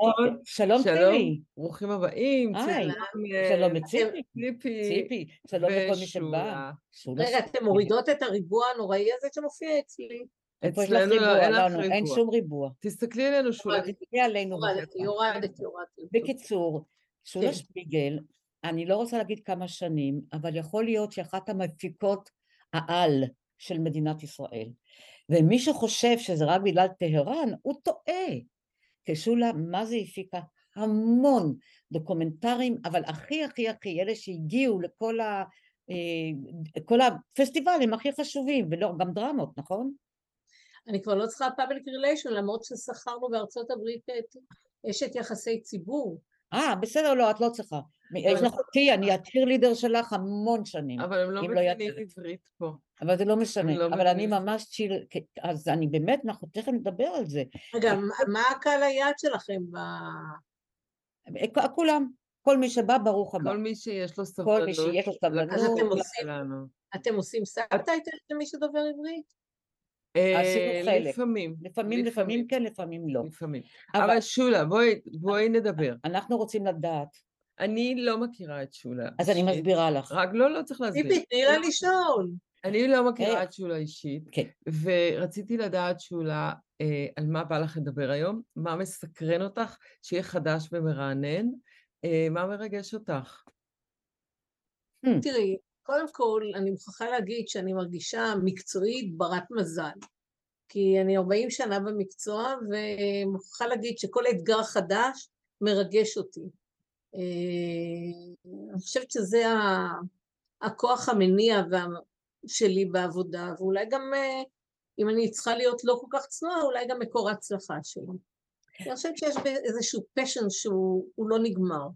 נכון? שלום ציפי. ברוכים הבאים, אה, שלום לציפי. ציפי ציפי, שלום לכל מי שבא. רגע, אתן מורידות את הריבוע הנוראי הזה שמופיע אצלי? אצלנו לא, ריבוע? אין לך לנו, אין ריבוע. שום ריבוע. תסתכלי עלינו, שולה. תסתכלי עלינו. בקיצור, שולה כן. שפיגל, אני לא רוצה להגיד כמה שנים, אבל יכול להיות שאחת המפיקות העל של מדינת ישראל. ומי שחושב שזה רק בגלל טהרן, הוא טועה. כי שולה, מה זה הפיקה? המון דוקומנטרים, אבל הכי הכי הכי, אלה שהגיעו לכל ה... אה, כל הפסטיבלים הכי חשובים, ולא, גם דרמות, נכון? אני כבר לא צריכה public relation, למרות ששכרנו בארצות הברית את אשת יחסי ציבור. אה, בסדר, לא, את לא צריכה. יש לך אותי, אני הטיר שלך המון שנים, אבל הם לא לא מבינים ידעת. עברית פה. אבל זה לא משנה. לא אבל אני. ממש chill, אז אני באמת, אנחנו תכף נדבר על זה. רגע, מה- מה הקהל היעד שלכם? ב... אה, כולם, כל מי שבא, ברוך הבא. כל מי שיש לו כל מי סבלנות, שיש לו סבלנות. אז אתם עושים-. אתם עושים subtitle למי שדובר עברית? עשינו אה, חלק. לפעמים. לפעמים, לפעמים כן, לפעמים לא. לפעמים. אבל- שולה, בואי בואי נדבר. אנחנו רוצים לדעת, אני לא מכירה את שולה. אז אני. מסבירה לך. רק לא, לא צריך להסביר. ציפי, תני לה לשאול. אני לא מכירה את שולה אישית, כן. ורציתי לדעת, שולה, אה, על מה בא לך לדבר היום, מה מסקרן אותך, שיהיה חדש ומרענן, אה, מה מרגש אותך? תראי, קודם כל, אני מוכרחה להגיד שאני מרגישה מקצועית ברת מזל. כי אני 40 שנה במקצוע, ומוכרחה להגיד שכל אתגר חדש מרגש אותי. אה, אני חושבת שזה הכוח המניע שלי בעבודה, ואולי גם, אה, אם אני צריכה להיות לא כל כך צנועה, אולי גם מקור ההצלחה שלי. אני חושבת שיש איזשהו פשן שהוא הוא לא נגמר.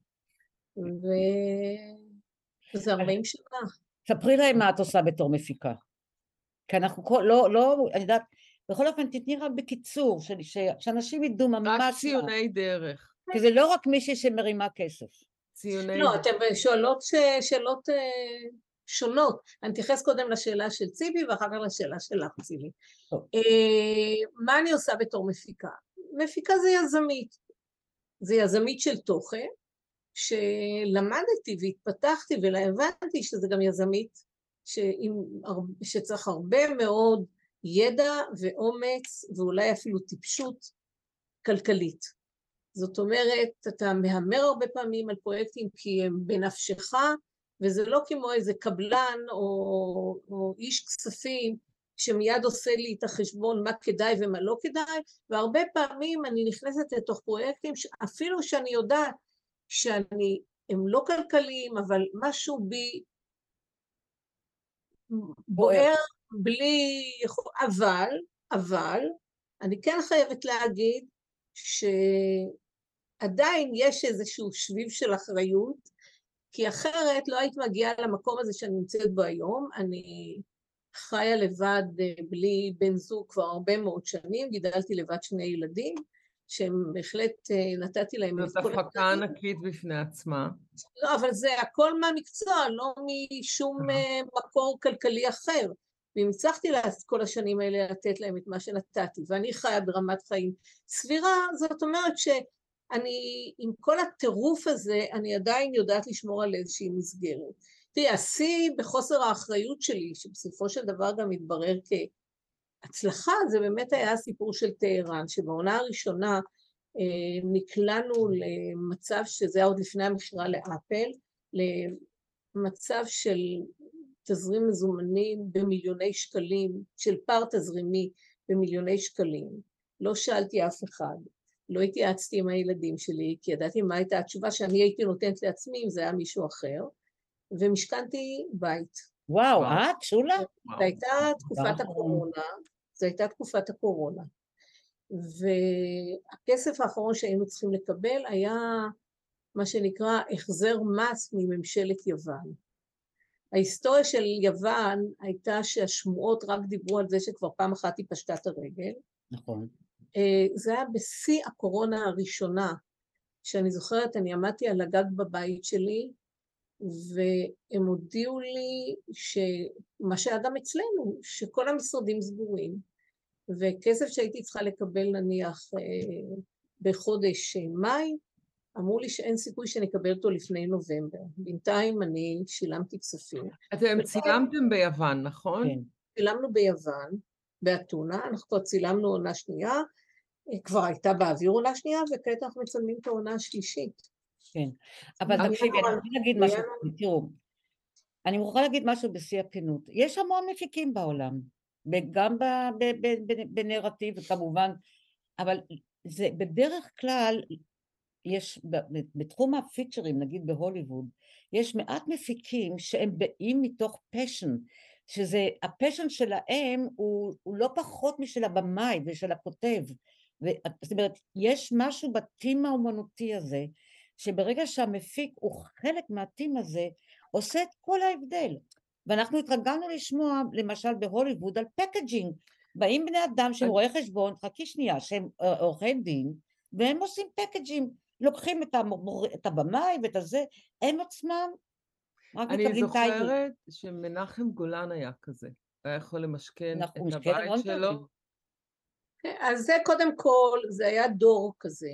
וזה 40 שנה. ספרי להם מה את עושה בתור מפיקה. כי אנחנו כל, לא, לא, אני יודעת, בכל אופן תתני רק בקיצור, ש, ש, שאנשים ידעו רק ממש מה, ציוני דרך. כי זה לא רק מישהי שמרימה כסף. ציוני לא. אתן שואלות ש- שאלות אה, שונות. אני אתייחס קודם לשאלה של ציבי ואחר כך לשאלה שלך, ציבי. אה, מה אני עושה בתור מפיקה? מפיקה זה יזמית. זה יזמית של תוכן, שלמדתי והתפתחתי והבנתי שזה גם יזמית שעם, שצריך הרבה מאוד ידע ואומץ ואולי אפילו טיפשות כלכלית. זאת אומרת, אתה מהמר הרבה פעמים על פרויקטים כי הם בנפשך, וזה לא כמו איזה קבלן או, או איש כספים שמיד עושה לי את החשבון מה כדאי ומה לא כדאי, והרבה פעמים אני נכנסת לתוך פרויקטים אפילו שאני יודעת שאני, הם לא כלכליים, אבל משהו בי בוער בלי. אבל, אבל, אני כן חייבת להגיד שעדיין יש איזשהו שביב של אחריות, כי אחרת לא היית מגיעה למקום הזה שאני נמצאת בו היום. אני חיה לבד אה, בלי בן זוג כבר הרבה מאוד שנים, גידלתי לבד שני ילדים, שהם בהחלט אה, נתתי להם את זאת כל הפקה התנאים. ענקית בפני עצמה. לא, אבל זה הכל מהמקצוע, לא משום אה. מקור כלכלי אחר. ואם הצלחתי כל השנים האלה לתת להם את מה שנתתי, ואני חיה ברמת חיים סבירה, זאת אומרת שאני, עם כל הטירוף הזה, אני עדיין יודעת לשמור על איזושהי מסגרת. תראי, השיא בחוסר האחריות שלי, שבסופו של דבר גם התברר כהצלחה, זה באמת היה הסיפור של טהרן, שבעונה הראשונה אה, נקלענו למצב שזה היה עוד לפני המכירה לאפל, למצב של תזרים מזומנים במיליוני שקלים, של פער תזרימי במיליוני שקלים. לא שאלתי אף אחד, לא התייעצתי עם הילדים שלי, כי ידעתי מה הייתה התשובה שאני הייתי נותנת לעצמי אם זה היה מישהו אחר, ומשכנתי בית. וואו. את, שולה? זו הייתה תקופת. הקורונה, זו הייתה תקופת הקורונה. והכסף האחרון שהיינו צריכים לקבל היה מה שנקרא החזר מס מממשלת יוון. ההיסטוריה של יוון הייתה שהשמועות רק דיברו על זה שכבר פעם אחת היא פשטה את הרגל. נכון. אה, זה היה בשיא הקורונה הראשונה, שאני זוכרת, אני עמדתי על הגג בבית שלי, והם הודיעו לי שמה שהיה גם אצלנו, שכל המשרדים סגורים, וכסף שהייתי צריכה לקבל נניח אה, בחודש מאי, אמרו לי שאין סיכוי שנקבל אותו לפני נובמבר. בינתיים אני שילמתי כספים. אתם צילמתם ביוון, נכון? כן. צילמנו ביוון, באתונה, אנחנו כבר צילמנו עונה שנייה, כבר הייתה באוויר עונה שנייה, וכעת אנחנו מצלמים את העונה השלישית. כן, אבל תקשיבי, אני רוצה להגיד משהו, תראו, אני מוכרחה להגיד משהו בשיא הכנות, יש המון מפיקים בעולם, גם בנרטיב וכמובן, אבל זה בדרך כלל, יש בתחום הפיצ'רים, נגיד בהוליווד, יש מעט מפיקים שהם באים מתוך passion, שזה, ה passion שלהם הוא, הוא לא פחות משל הבמאי ושל הכותב, ו- זאת אומרת, יש משהו ב team האומנותי הזה, שברגע שהמפיק הוא חלק מה team הזה, עושה את כל ההבדל. ואנחנו התרגלנו לשמוע, למשל בהוליווד, על packaging. באים בני אדם שהם רואי חשבון, חכי שנייה, שהם אה, עורכי דין, והם עושים packaging. לוקחים את, המור... את הבמאי ואת הזה, הם עצמם רק אני. זוכרת שמנחם גולן היה כזה. היה יכול למשכן את הבית שלו. כן, אז זה קודם כל, זה היה דור כזה.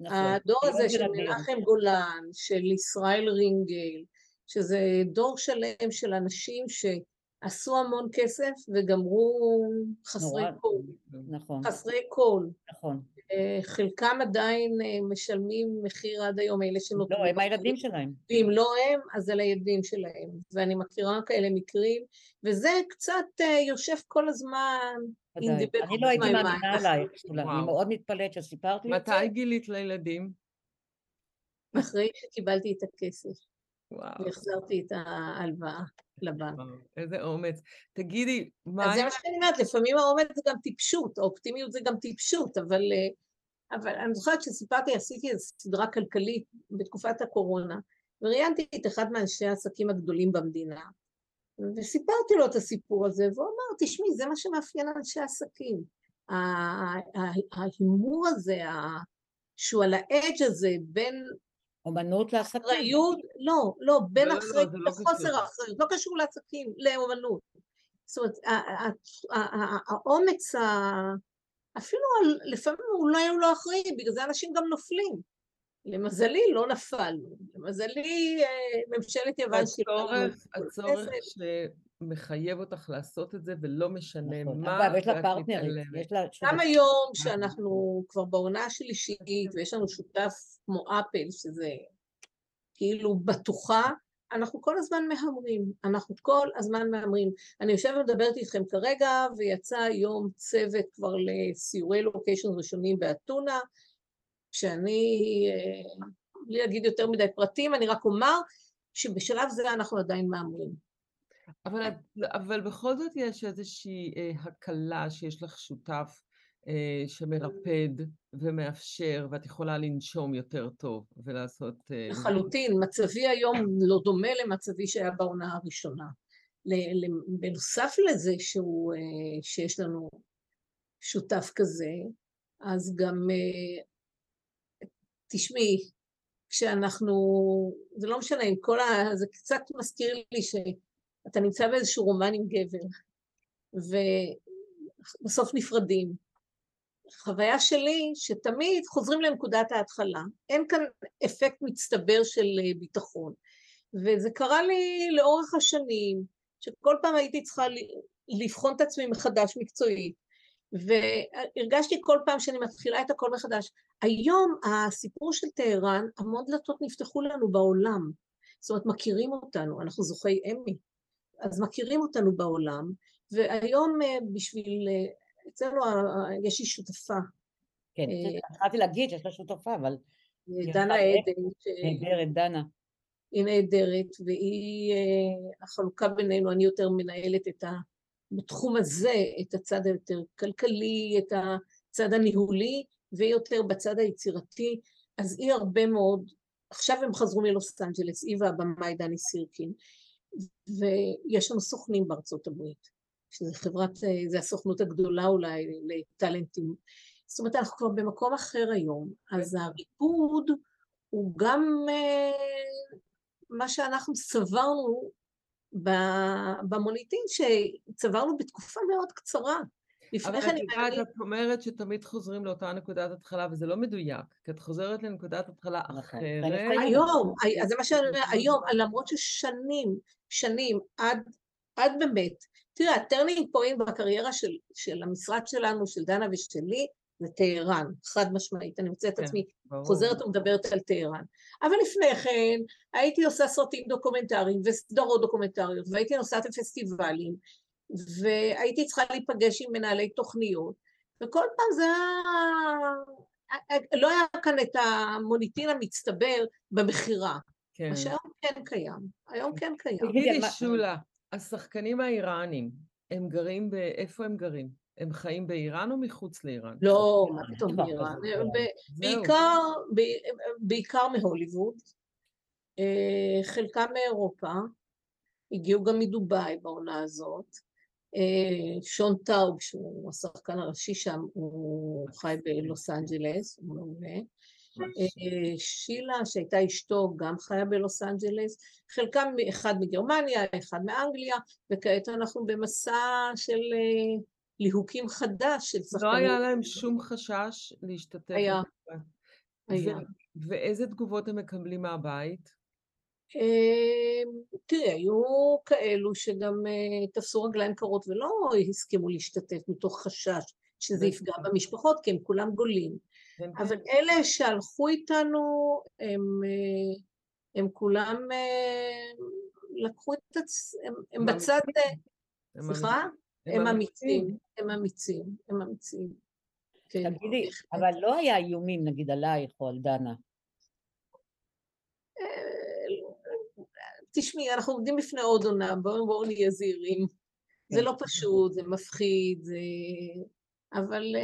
נכון. הדור הזה של. מנחם גולן, של ישראל רינגל, שזה דור שלם של אנשים שעשו המון כסף וגמרו חסרי. קול. נכון, חסרי קול. נכון. חלקם עדיין אה, משלמים מחיר עד היום, אלה שנותנים. לא, הם הילדים שלהם. ואם לא הם, אז על הילדים שלהם. ואני מכירה כאלה מקרים, וזה קצת אה, יושב כל הזמן אני לא הייתי מאמינה. עלייך. אני. מאוד מתפלאת שסיפרת לי את זה. מתי גילית לילדים? אחרי שקיבלתי את הכסף וואו, והחזרתי את ההלוואה לבנק. איזה אומץ. תגידי, מה אז זה. מה שאני אומרת, לפעמים האומץ זה גם טיפשות, האופטימיות זה גם טיפשות, אבל, אה, אבל אני זוכרת שסיפרתי, עשיתי איזו סדרה כלכלית בתקופת הקורונה, וראיינתי את אחד מאנשי העסקים הגדולים במדינה, וסיפרתי לו את הסיפור הזה, והוא אמר, תשמעי, זה מה שמאפיין אנשי עסקים. ההימור הזה, שהוא על האדג' הזה, בין אומנות לעסקים. אחריות, לא, לא, בין לא, לא, אחריות זה לא לחוסר קשור. אחריות, לא קשור לעסקים, לאומנות. זאת אומרת, האומץ, אפילו על- לפעמים אולי הוא לא אחראי, בגלל זה אנשים גם נופלים. למזלי לא נפלנו, למזלי אה, ממשלת יוון שילמה לנו הצורך, הצורך כסף. שמחייב אותך לעשות את זה, ולא משנה נכון. מה, אגב, יש לה פרטנרית, גם. היום שאנחנו כבר בעונה השלישית ויש לנו שותף כמו אפל שזה כאילו בטוחה, אנחנו כל הזמן מהמרים, אנחנו כל הזמן מהמרים. אני יושבת ומדברת איתכם כרגע ויצא היום צוות כבר לסיורי לוקיישן ראשונים באתונה, שאני, אה, בלי להגיד יותר מדי פרטים, אני רק אומר שבשלב זה אנחנו עדיין מהמרים. אבל, את- אבל בכל זאת יש איזושהי אה, הקלה שיש לך שותף אה, שמרפד ומאפשר, ואת יכולה לנשום יותר טוב ולעשות... אה, לחלוטין, מצבי היום לא דומה למצבי שהיה בעונה הראשונה. בנוסף לזה שהוא, אה, שיש לנו שותף כזה, אז גם, אה, תשמעי, כשאנחנו, זה לא משנה, עם כל ה... זה קצת מזכיר לי שאתה נמצא באיזשהו רומן עם גבר, ובסוף נפרדים. חוויה שלי שתמיד חוזרים לנקודת ההתחלה, אין כאן אפקט מצטבר של אה, ביטחון. וזה קרה לי לאורך השנים, שכל פעם הייתי צריכה לבחון את עצמי מחדש מקצועית, והרגשתי כל פעם שאני מתחילה את הכל מחדש. היום הסיפור של טהרן, המון דלתות נפתחו לנו בעולם. זאת אומרת, מכירים אותנו, אנחנו זוכי אמי, אז מכירים אותנו בעולם, והיום אה, בשביל, אה, אצלנו ה- ה- יש לי שותפה, כן, אה, התחלתי להגיד שיש לה שותפה, אבל אה, דנה עדן, נהדרת, דנה. היא נהדרת, והיא, אה, החלוקה בינינו, אני יותר מנהלת את ה... בתחום הזה, את הצד היותר כלכלי, את הצד הניהולי, והיא יותר בצד היצירתי, אז היא הרבה מאוד, עכשיו הם חזרו מלוס אנג'לס, היא והבמאי דני סירקין, ויש לנו סוכנים בארצות הברית, שזה חברת, אה, זה הסוכנות הגדולה אולי לטאלנטים. זאת אומרת, אנחנו כבר במקום אחר היום, אז הריפוד הוא גם אה, מה שאנחנו צברנו ב- במוניטין, שצברנו בתקופה מאוד קצרה. אבל את יודעת, את אומרת שתמיד חוזרים לאותה נקודת התחלה, וזה לא מדויק, כי את חוזרת לנקודת התחלה נכון. אחרת. היום, אז זה מה שאני אומרת, היום, למרות ששנים, שנים, עד, עד באמת, תראה, ה turning point בקריירה של, של המשרד שלנו, של דנה ושלי, זה טהרן, חד משמעית, אני מוצאת את כן, עצמי ברור. חוזרת ומדברת על טהרן. אבל לפני כן הייתי עושה סרטים דוקומנטריים וסדרות דוקומנטריות, והייתי נוסעת לפסטיבלים, והייתי צריכה להיפגש עם מנהלי תוכניות, וכל פעם זה היה... לא היה כאן את המוניטין המצטבר במכירה, כן. מה שהיום כן קיים, היום כן קיים. תגידי, מה- שולה, השחקנים האיראנים, הם גרים ב... איפה הם גרים? הם חיים באיראן או מחוץ לאיראן? לא, מה פתאום כבר באיראן. בעיקר, בעיקר מהוליווד, אה, חלקם מאירופה, הגיעו גם מדובאי בעונה הזאת. אה, שון טאוב, שהוא השחקן הראשי שם, הוא חי בלוס אנג'לס, הוא מעולה. אה, שילה, שהייתה אשתו, גם חיה בלוס אנג'לס. חלקם אחד מגרמניה, אחד מאנגליה, וכעת אנחנו במסע של אה, ליהוקים חדש של שחקנים. לא היה להם שום חשש להשתתף? היה. היה. ו- ואיזה תגובות הם מקבלים מהבית? אה, תראה, היו כאלו שגם אה, תפסו רגליים קרות ולא הסכימו להשתתף מתוך חשש שזה. יפגע במשפחות, כי הם כולם גולים. כן, אבל כן. אלה שהלכו איתנו, הם, אה, הם כולם אה, לקחו את עצ... הם, הם הם בצד... אה, הם סליחה? הם אמיצים, הם אמיצים, הם אמיצים. כן. תגידי. אבל לא היה איומים נגיד עלייך או על דנה. תשמעי, אנחנו עומדים בפני עוד עונה, בואו בואו נהיה זהירים. זה. לא פשוט, זה מפחיד, זה... אבל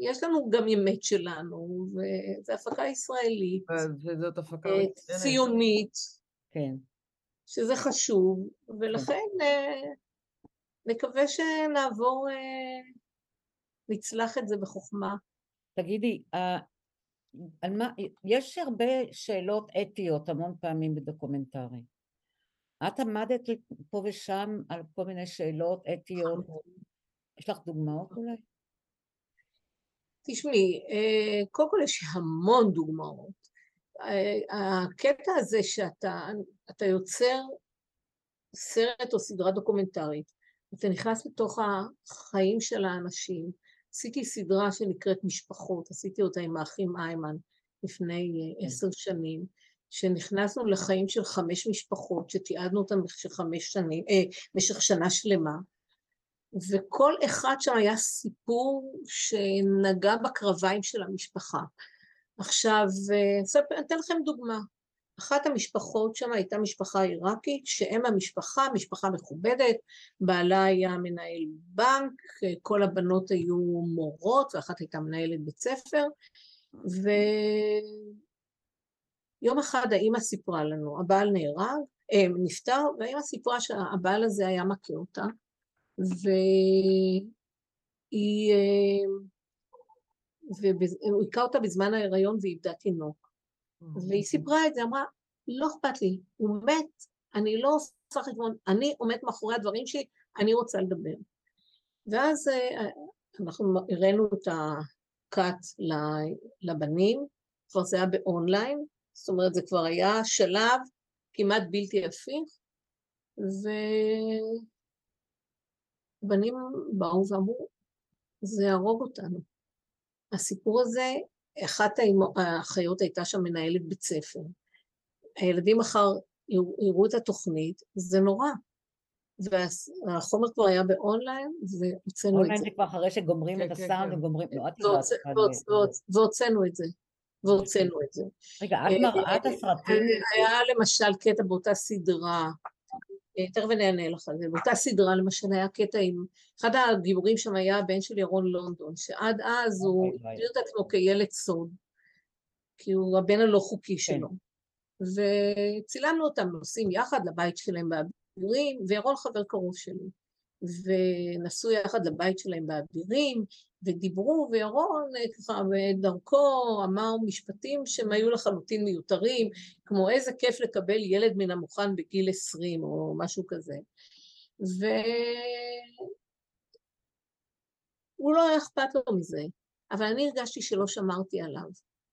יש לנו גם אמת שלנו, וזו הפקה ישראלית, וזאת הפקה אה. ציונית, כן. שזה חשוב, ולכן אה, נקווה שנעבור, אה, נצלח את זה בחוכמה. תגידי, על מה, יש הרבה שאלות אתיות המון פעמים בדוקומנטרי. את עמדת פה ושם על כל מיני שאלות אתיות, יש לך דוגמאות אולי? תשמעי, אה, קודם כל יש המון דוגמאות. אה, הקטע הזה שאתה אתה יוצר סרט או סדרה דוקומנטרית, אתה נכנס לתוך החיים של האנשים. עשיתי סדרה שנקראת משפחות, עשיתי אותה עם האחים איימן לפני עשר שנים, שנכנסנו לחיים של חמש משפחות, שתיעדנו אותן במשך שנים, אה, במשך שנה שלמה. וכל אחד שם היה סיפור שנגע בקרביים של המשפחה. עכשיו, אה, אני אתן לכם דוגמה. אחת המשפחות שם הייתה משפחה עיראקית, שאם המשפחה, משפחה מכובדת, בעלה היה מנהל בנק, אה, כל הבנות היו מורות, ואחת הייתה מנהלת בית ספר, ויום אחד האימא סיפרה לנו, הבעל נהרג, אה, נפטר, והאימא סיפרה שהבעל הזה היה מכה אותה, והיא... אה, והוא היכה אותה בזמן ההיריון והיא איבדה תינוק. והיא סיפרה את זה, אמרה, לא אכפת לי, הוא מת, אני לא עושה חשבון, אני עומדת מאחורי הדברים שלי, אני רוצה לדבר. ואז אה, אנחנו הראינו את הקאט לבנים, כבר זה היה באונליין, זאת אומרת זה כבר היה שלב כמעט בלתי הפיך, ובנים באו ואמרו, זה יהרוג אותנו. הסיפור הזה, אחת האחיות הייתה שם מנהלת בית ספר. הילדים מחר יראו את התוכנית, זה נורא. והחומר כבר היה באונליין, והוצאנו את אונליין זה. זה כבר אחרי שגומרים כן, את כן, הסאונד כן. וגומרים, לא, את אה, והוצאנו את זה. והוצאנו את זה. רגע, את מראה את הסרטים? היה למשל קטע באותה סדרה, אה, תכף אני אענה לך על זה, באותה סדרה למשל היה קטע עם, אחד הגיבורים שם היה הבן של ירון לונדון, שעד אז הוא. הגדיר את עצמו כילד סוד, כי הוא הבן הלא כן. חוקי שלו. וצילמנו אותם נוסעים יחד לבית שלהם באבירים, וירון חבר קרוב שלי. ונסעו יחד לבית שלהם באבירים, ודיברו, וירון אה, ככה בדרכו אמר משפטים שהם היו לחלוטין מיותרים, כמו איזה כיף לקבל ילד מן המוכן בגיל 20 או משהו כזה. ו... הוא לא היה אכפת לו מזה, אבל אני הרגשתי שלא שמרתי עליו,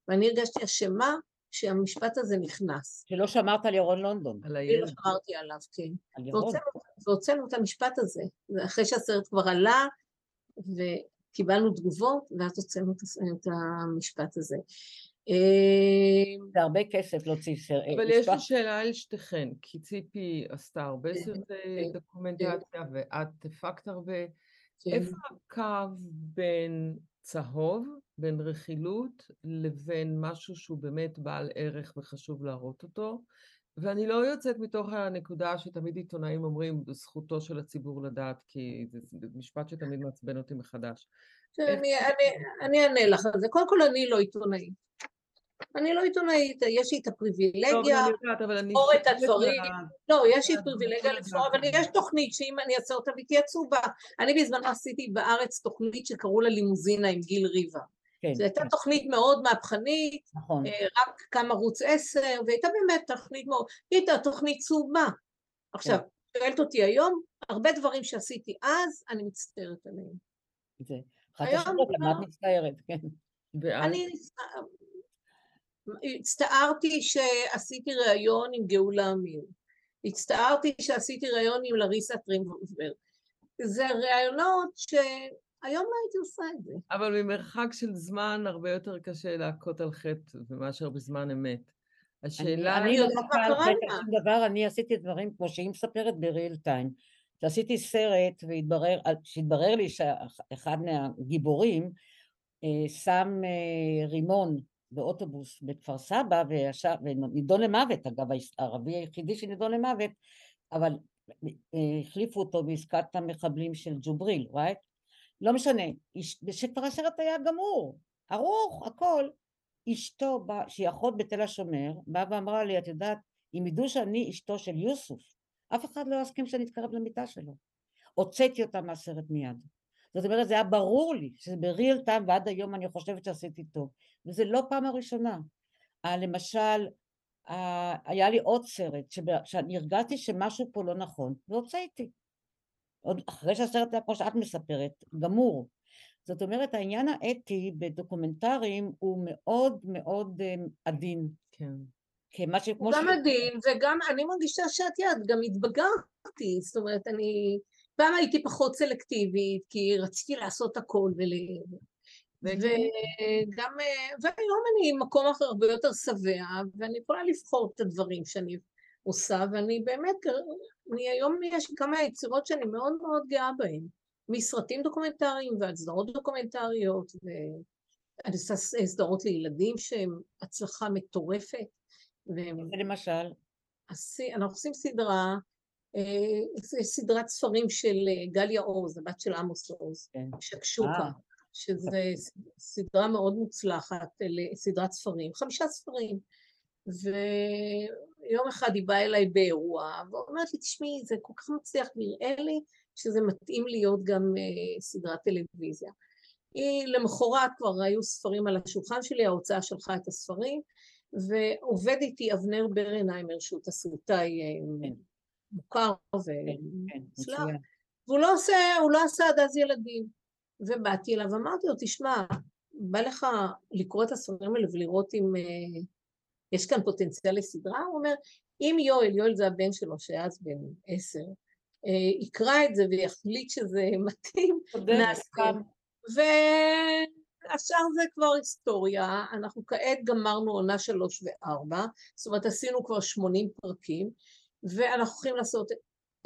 ואני הרגשתי אשמה שהמשפט הזה נכנס. שלא שמרת על ירון לונדון. על לא הילד. שמרתי עליו, כן. על ירון. והוצאנו- והוצאנו את המשפט הזה, אחרי שהסרט כבר עלה, וקיבלנו תגובות, ואז הוצאנו את המשפט הזה. אה, זה הרבה כסף להוציא סרט. אבל יש לי שאלה על שתיכן, כי ציפי עשתה הרבה כן, סרטי כן, דוקומנטציה ואת הפקת הרבה. כן. איפה הקו בין צהוב, בין רכילות, לבין משהו שהוא באמת בעל ערך וחשוב להראות אותו? ואני לא יוצאת מתוך הנקודה שתמיד עיתונאים אומרים, זכותו של הציבור לדעת, כי זה משפט שתמיד מעצבן אותי מחדש. אני- אענה לך על זה. קודם כל, אני לא עיתונאית. אני לא עיתונאית, יש לי את הפריבילגיה. לבחור את הדברים. לא, יש לי אז פריבילגיה לבחור. אבל יש תוכנית שאם אני אעשה אותה ויתייעצו בה. אני בזמנו עשיתי בארץ תוכנית שקראו לה לימוזינה עם גיל ריבה. כן, זו הייתה כן, תוכנית מאוד מהפכנית, נכון. אה, רק קם ערוץ 10, והייתה באמת תוכנית מאוד, היא הייתה תוכנית צהובה. עכשיו, שואלת אותי היום, הרבה דברים שעשיתי אז, אני מצטערת עליהם. זה. אחת השאלות, למה. את מצטערת? כן. אני הצטערתי שעשיתי ראיון עם גאולה אמיר. הצטערתי שעשיתי ראיון עם לריסה טרימבובלר. זה ראיונות שהיום לא הייתי עושה את זה. אבל ממרחק של זמן הרבה יותר קשה להכות על חטא מאשר בזמן אמת. השאלה... אני לא יודעת מה מכה על קרה חטא לה. שום דבר, אני עשיתי דברים כמו שהיא מספרת בריל טיים. שעשיתי סרט והתברר, שהתברר לי שאחד מהגיבורים אה, שם אה, רימון באוטובוס בכפר סבא וישב, ונידון למוות, אגב, הערבי היחידי שנידון למוות, אבל אה, החליפו אותו בעסקת המחבלים של ג'ובריל, right? לא משנה, שכבר הסרט היה גמור, ערוך, הכל. אשתו, שהיא אחות בתל השומר, באה ואמרה לי, את יודעת, אם ידעו שאני אשתו של יוסוף, אף אחד לא יסכים שאני אתקרב למיטה שלו. הוצאתי אותה מהסרט מיד. זאת אומרת, זה היה ברור לי שזה בריל טיים, ועד היום אני חושבת שעשיתי טוב. וזה לא פעם הראשונה. אה, למשל, אה, היה לי עוד סרט, שאני הרגשתי שמשהו פה לא נכון, והוצאתי. עוד אחרי שהסרט היה, כמו שאת מספרת, גמור. זאת אומרת, העניין האתי בדוקומנטרים הוא מאוד מאוד אה, עדין. כן. כמה ש... הוא גם ש- עדין, וגם אני מרגישה שאת יודעת, גם התבגרתי, זאת אומרת, אני פעם הייתי פחות סלקטיבית, כי רציתי לעשות הכל, ול... וגם, אה, והיום אני במקום אחר הרבה יותר שבע, ואני יכולה לבחור את הדברים שאני עושה, ואני באמת, אני היום יש לי כמה יצירות שאני מאוד מאוד גאה בהן, מסרטים דוקומנטריים ועד סדרות דוקומנטריות, ואני עושה סדרות לילדים שהן הצלחה מטורפת, למשל, אנחנו עושים סדרה, אה, סדרת ספרים של אה, גליה עוז, הבת של עמוס עוז, כן. שקשוקה, אה. שזה סדרה מאוד מוצלחת, סדרת ספרים, חמישה ספרים. ויום אחד היא באה אליי באירוע, ואומרת לי, תשמעי, זה כל כך מצליח, נראה לי שזה מתאים להיות גם אה, סדרת טלוויזיה. היא, למחרת כבר היו ספרים על השולחן שלי, ההוצאה שלחה את הספרים, ועובד איתי אבנר ברנהיימר, שהוא תסריטאי אה, כן. מוכר כן, ומוצלח, מצוין. והוא לא עושה, הוא לא עשה עד אז ילדים. ובאתי אליו ואמרתי לו, תשמע, בא לך לקרוא את הספרים האלה ולראות אם אה, יש כאן פוטנציאל לסדרה? הוא אומר, אם יואל, יואל זה הבן שלו שהיה אז בן עשר, אה, יקרא את זה ויחליט שזה מתאים, נעשה. כאן. והשאר זה כבר היסטוריה, אנחנו כעת גמרנו עונה שלוש וארבע, זאת אומרת עשינו כבר שמונים פרקים, ואנחנו הולכים לעשות,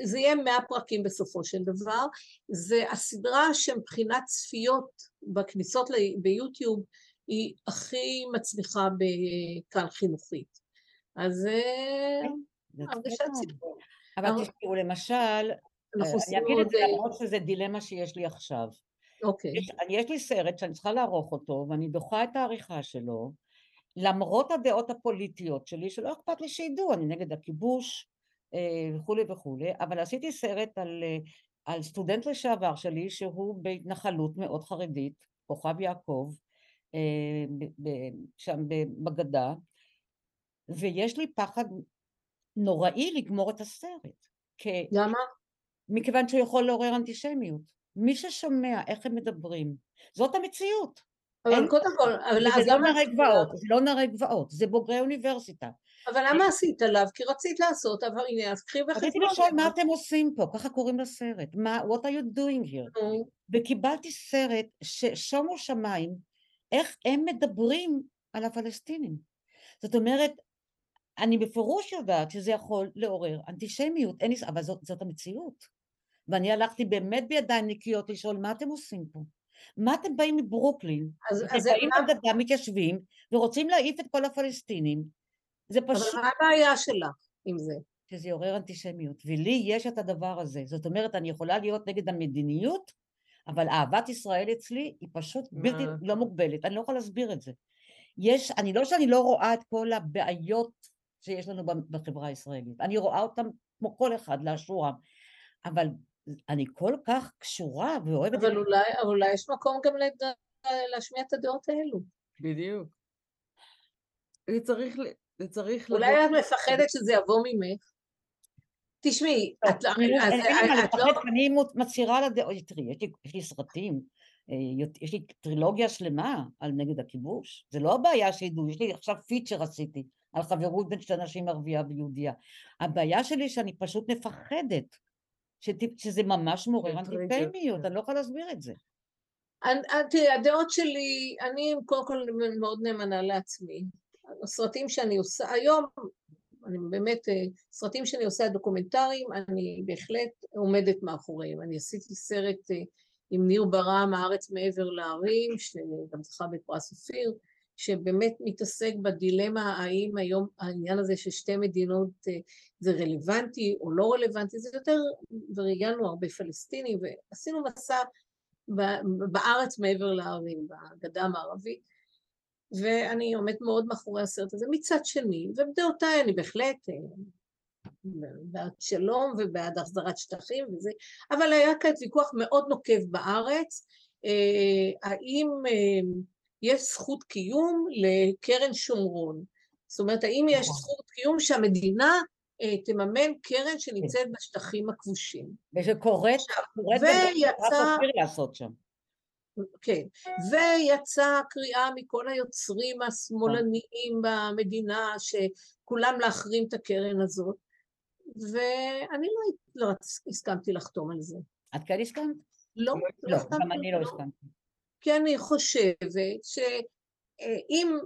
זה יהיה מאה פרקים בסופו של דבר, זה הסדרה שמבחינת צפיות בכניסות ביוטיוב היא הכי מצליחה בכאן חינוכית. אז אה, זה הרגשת. ציבור. אבל תשמעו, למשל, אנחנו אני אגיד את. זה אה, למרות שזה דילמה שיש לי עכשיו. אוקיי. יש, לי סרט שאני צריכה לערוך אותו, ואני דוחה את העריכה שלו, למרות הדעות הפוליטיות שלי, שלא אכפת לי שידעו, אני נגד הכיבוש אה, וכולי וכולי, אבל עשיתי סרט על, אה, על סטודנט לשעבר שלי, שהוא בהתנחלות מאוד חרדית, כוכב יעקב, אה, שם בגדה, ויש לי פחד נוראי לגמור את הסרט, למה? מכיוון שהוא יכול לעורר אנטישמיות. מי ששומע איך הם מדברים, זאת המציאות. אבל אין- קודם כל, אבל אז זה לא נערי גבעות? זה לא נערי גבעות, זה בוגרי אוניברסיטה. אבל למה עשית עליו? כי רצית לעשות, אבל הנה, אז קחי רציתי בחשבון. לשאול מה אתם עושים פה, ככה קוראים לסרט, מה, what are you doing here? נו, וקיבלתי סרט ששומו שמיים, איך הם מדברים על הפלסטינים. זאת אומרת, אני בפירוש יודעת שזה יכול לעורר אנטישמיות, אין לי, אבל זאת, זאת המציאות. ואני הלכתי באמת בידיים נקיות לשאול מה אתם עושים פה? מה אתם באים מברוקלין, אז אז זה- ובאים מה- מתיישבים ורוצים להעיף את כל הפלסטינים? זה אבל פשוט מה הבעיה שלך עם זה? שזה יעורר אנטישמיות, ולי יש את הדבר הזה. זאת אומרת, אני יכולה להיות נגד המדיניות, אבל אהבת ישראל אצלי היא פשוט בלתי? לא מוגבלת, אני לא יכולה להסביר את זה. יש, אני לא שאני לא רואה את כל הבעיות שיש לנו בחברה הישראלית, אני רואה אותן כמו כל אחד לאשורם, אבל אני כל כך קשורה ואוהבת את אבל אולי, אבל אולי יש מקום גם לד- להשמיע את הדעות האלו. בדיוק. זה צריך, זה צריך אולי לבוא- את מפחדת שזה יבוא ממך? תשמעי, את לא- אני לא- לי מה את לא... מצהירה על הדעות, תראי, יש לי- סרטים, אה, יש לי טרילוגיה שלמה על נגד הכיבוש, זה לא הבעיה שידעו, יש לי עכשיו פיצ'ר עשיתי על חברות בין שתי נשים ערבייה ויהודייה. הבעיה שלי שאני פשוט מפחדת, שזה ממש מעורר טריגר, אנטישמיות, כן. אני לא יכולה להסביר את זה. תראי, הדעות שלי, אני קודם כל מאוד נאמנה לעצמי. הסרטים שאני עושה, היום, אני באמת, אה, סרטים שאני עושה דוקומנטריים, אני בהחלט עומדת מאחוריהם. אני עשיתי סרט אה, עם ניר ברם, הארץ מעבר להרים, שגם זכה בפרס אופיר, שבאמת מתעסק בדילמה האם היום העניין הזה של שתי מדינות אה, זה רלוונטי או לא רלוונטי, זה יותר, וראיינו הרבה פלסטינים, ועשינו מסע בארץ מעבר להרים, בגדה המערבית, ואני עומדת מאוד מאחורי הסרט הזה. מצד שני, ובדעותיי אני בהחלט אה, בעד שלום ובעד החזרת שטחים וזה, אבל היה כאן ויכוח מאוד נוקב בארץ, אה, האם אה, יש זכות קיום לקרן שומרון. זאת אומרת, האם יש נכון. זכות קיום שהמדינה תממן קרן שנמצאת בשטחים הכבושים. ושקוראת, קוראת ויצא- לעשות שם. כן, ויצאה קריאה מכל היוצרים השמאלניים במדינה שכולם להחרים את הקרן הזאת, ואני לא, לא הסכמתי לחתום על זה. את כן הסכמת? לא, לא, הסכמתי גם אני לא לחתום. הסכמתי. כי אני חושבת שאם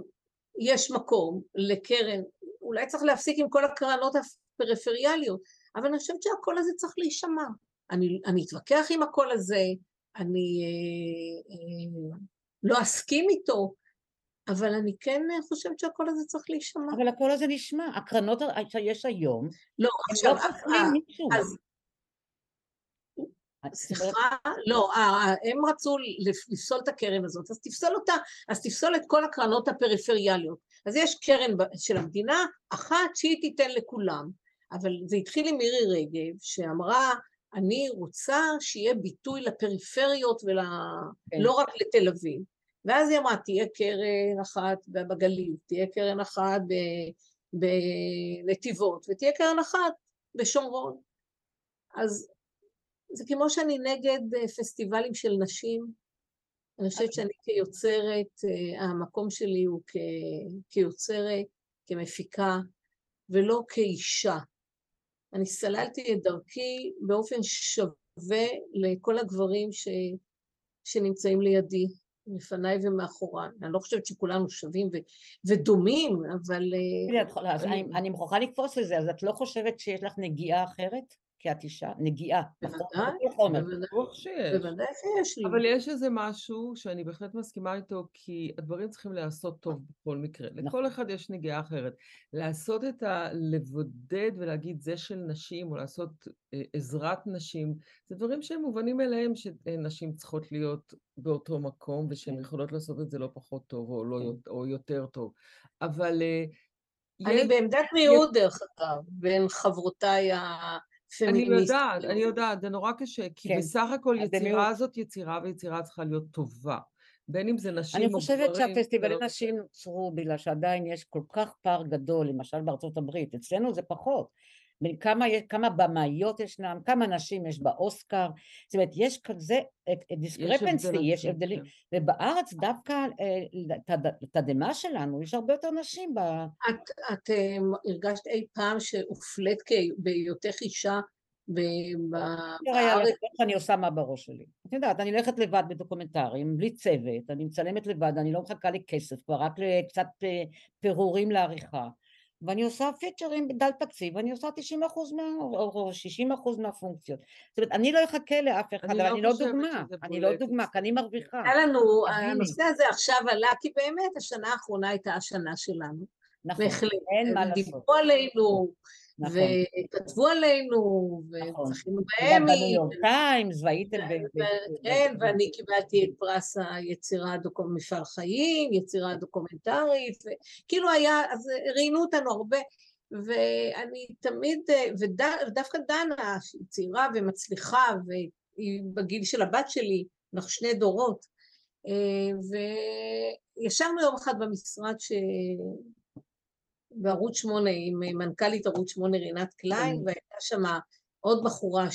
יש מקום לקרן, אולי צריך להפסיק עם כל הקרנות הפריפריאליות, אבל אני חושבת שהקול הזה צריך להישמע. אני, אני אתווכח עם הקול הזה, אני אה, אה, לא אסכים איתו, אבל אני כן חושבת שהקול הזה צריך להישמע. אבל הקול הזה נשמע, הקרנות שיש היום, לא, עכשיו, לא סופרים אה, מישהו. אז סליחה, לא, הם רצו לפ- לפסול את הקרן הזאת, אז תפסול אותה, אז תפסול את כל הקרנות הפריפריאליות. אז יש קרן של המדינה, אחת שהיא תיתן לכולם. אבל זה התחיל עם מירי רגב, שאמרה, אני רוצה שיהיה ביטוי לפריפריות ולא כן. לא רק לתל אביב. ואז היא אמרה, תהיה קרן אחת בגליל, תהיה קרן אחת בנתיבות, ותהיה קרן אחת בשומרון. אז זה כמו שאני נגד אה, פסטיבלים של נשים. אני חושבת שאני כיוצרת, אה, המקום שלי הוא כ- כיוצרת, כמפיקה, ולא כאישה. אני סללתי את דרכי באופן שווה לכל הגברים ש... שנמצאים לידי, לפניי ומאחוריי. אני לא חושבת שכולנו שווים ו... ודומים, אבל... אה, אני מוכרחה לקפוץ לזה, אז את לא חושבת שיש לך נגיעה אחרת? כי את אישה, נגיעה, נכון? בוודאי. בוודאי, שיש. לי. אבל יש איזה משהו שאני בהחלט מסכימה איתו, כי הדברים צריכים להיעשות טוב בכל מקרה. נכון. לכל אחד יש נגיעה אחרת. לעשות את ה... לבודד ולהגיד זה של נשים, או לעשות אה, עזרת נשים, זה דברים שהם מובנים מאליהם שנשים צריכות להיות באותו מקום, ושהן כן. יכולות לעשות את זה לא פחות טוב, או, לא, כן. או יותר טוב. אבל אה, אני. בעמדת מיעוט, דרך אגב, בין חברותיי אני הפמיניסטיות. יודעת, אני יודעת, זה נורא קשה, כי כן, בסך הכל. יצירה זאת יצירה, ויצירה צריכה להיות טובה. בין אם זה נשים או אני גברים. חושבת זה שהפסטיבלי לא נשים נוצרו בגלל שעדיין יש כל כך פער גדול, למשל בארצות הברית, אצלנו זה פחות, בין כמה, כמה במאיות ישנם, כמה נשים יש באוסקר, זאת אומרת יש כזה דיסקרפנסי, יש הבדלים, כן. ובארץ דווקא לתדהמה אה, שלנו יש הרבה יותר נשים ב... את, את אה, הרגשת אי פעם שהופלית בהיותך אישה בארץ? אני עושה מה בראש שלי. את יודעת, אני הולכת לבד בדוקומנטרים, בלי צוות, אני מצלמת לבד, אני לא מחכה לי כסף, כבר רק קצת אה, פירורים לעריכה. ואני עושה פיצ'רים בדל תקציב, ואני עושה 90 אחוז מה, או 60 אחוז מהפונקציות. זאת אומרת, אני לא אחכה לאף אחד, אבל אני לא, לא דוגמה, אני לא דוגמה, כי אני מרוויחה. היה לנו, הנושא הזה עכשיו עלה, כי באמת השנה האחרונה הייתה השנה שלנו. נכון, אין מה לעשות. דיברו עלינו, נכון. וכתבו עלינו, נכון. וזכינו באמי. בניו יורק טיימס, והייתם... כן, ואני קיבלתי את פרס היצירה מפעל חיים, יצירה דוקומנטרית, וכאילו היה, אז ראיינו אותנו הרבה, ואני תמיד, ודווקא דנה, שהיא צעירה ומצליחה, והיא בגיל של הבת שלי, אנחנו שני דורות, אה, וישבנו יום אחד במשרד ש... בערוץ 8 עם אה, מנכ"לית ערוץ 8 רינת קליין, כן. והייתה שם עוד בחורה,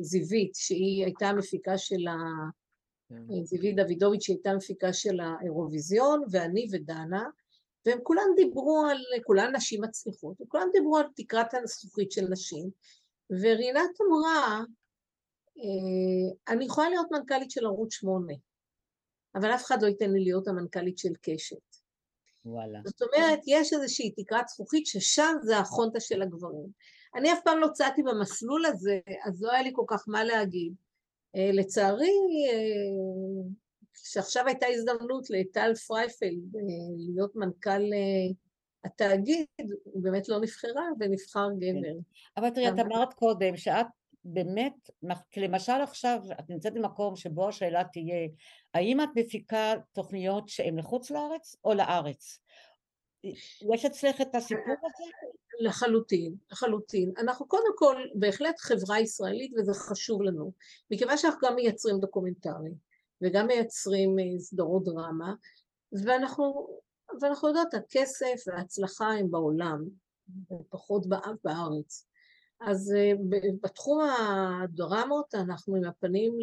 זיווית, שהיא הייתה מפיקה של ה... כן. אה, זיווית דוידוביץ', שהיא הייתה מפיקה של האירוויזיון, ואני ודנה, והם כולם דיברו על, כולן נשים מצליחות, וכולם דיברו על תקרת הזכוכית של נשים, ורינת אמרה, אה, אני יכולה להיות מנכ"לית של ערוץ 8, אבל אף אחד לא ייתן לי להיות המנכ"לית של קשת. וואלה. זאת אומרת, יש איזושהי תקרת זכוכית ששם זה החונטה של הגברים. אני אף פעם לא צעדתי במסלול הזה, אז לא היה לי כל כך מה להגיד. אה, לצערי, אה, שעכשיו הייתה הזדמנות לטל פרייפלד אה, להיות מנכ"ל אה, התאגיד, היא באמת לא נבחרה ונבחר גבר. כן. אבל תראי, את אמרת קודם שאת באמת, למשל עכשיו את נמצאת במקום שבו השאלה תהיה, האם את מפיקה תוכניות שהן לחוץ לארץ או לארץ? יש אצלך את הסיפור הזה? לחלוטין, לחלוטין. אנחנו קודם כל בהחלט חברה ישראלית וזה חשוב לנו, מכיוון שאנחנו גם מייצרים דוקומנטרי וגם מייצרים אה, סדרות דרמה, ואנחנו, ואנחנו יודעות, הכסף וההצלחה הם בעולם, פחות בארץ. אז אה, בתחום הדרמות אנחנו עם הפנים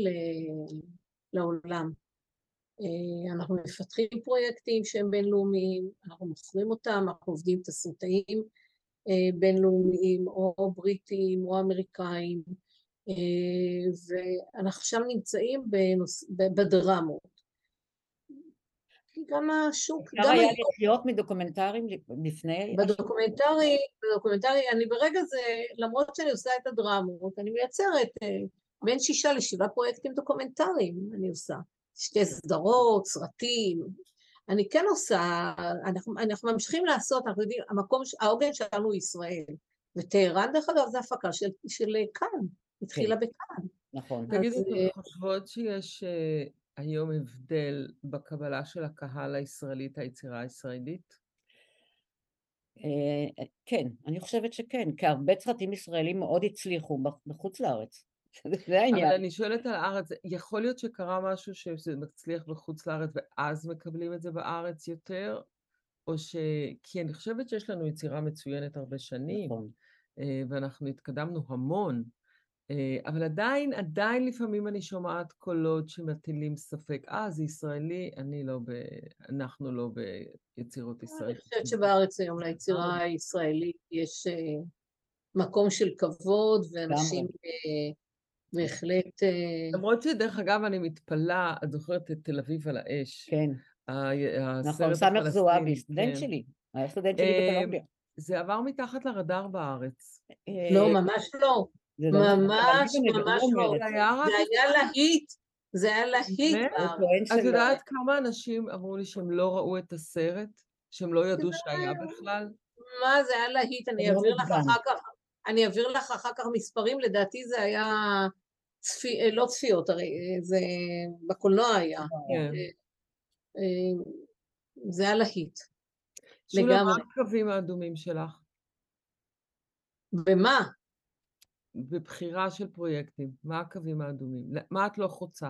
לעולם. אה, אנחנו מפתחים פרויקטים שהם בינלאומיים, אנחנו מוכרים אותם, אנחנו עובדים תסריטאים אה, בינלאומיים או בריטים או אמריקאים ואנחנו שם נמצאים בנוס... בדרמות. גם השוק... אפשר היה לחיות מדוקומנטרים לפני? בדוקומנטרי, בדוקומנטרי, אני ברגע זה, למרות שאני עושה את הדרמות, אני מייצרת אה, בין שישה לשבעה פרויקטים דוקומנטריים אני עושה. שתי סדרות, סרטים. אני כן עושה, אנחנו, אנחנו ממשיכים לעשות, אנחנו יודעים, המקום, העוגן שלנו הוא ישראל. וטהרן, דרך אגב, זה הפקה של, של כאן, התחילה כן. בכאן. נכון. תגידו, אתן אה, חושבות שיש אה, היום הבדל בקבלה של הקהל הישראלי את היצירה הישראלית? אה, כן, אני חושבת שכן, כי הרבה סרטים ישראלים מאוד הצליחו בחוץ לארץ. זה העניין. אבל אני שואלת על הארץ, יכול להיות שקרה משהו שזה מצליח בחוץ לארץ ואז מקבלים את זה בארץ יותר? או ש... כי אני חושבת שיש לנו יצירה מצוינת הרבה שנים, נכון. אה, ואנחנו התקדמנו המון. אה, אבל עדיין, עדיין לפעמים אני שומעת קולות שמטילים ספק, אה, זה ישראלי, אני לא ב... אנחנו לא ביצירות ישראלית. אני חושבת שבארץ היום ליצירה הישראלית יש אה, מקום של כבוד, ואנשים בהחלט... למרות שדרך אגב, אני מתפלאה, את זוכרת את תל אביב על האש. כן. נכון, סמך זועבי, סטודנט. שלי, היה סטודנט שלי בקולומביה. זה עבר מתחת לרדאר בארץ. לא, ממש לא. לא ממש ממש לא, זה היה להיט, זה היה להיט. את יודעת כמה אנשים אמרו לי שהם לא ראו את הסרט? שהם לא ידעו שהיה בכלל? מה זה היה להיט, אני לא אעביר לך אחר כך, אני אעביר לך אחר כך מספרים, לדעתי זה היה צפי, לא צפיות, הרי זה בקולנוע היה. כן. זה היה להיט. שולה, מה הקווים האדומים שלך? במה? בבחירה של פרויקטים, מה הקווים האדומים? מה את לא חוצה?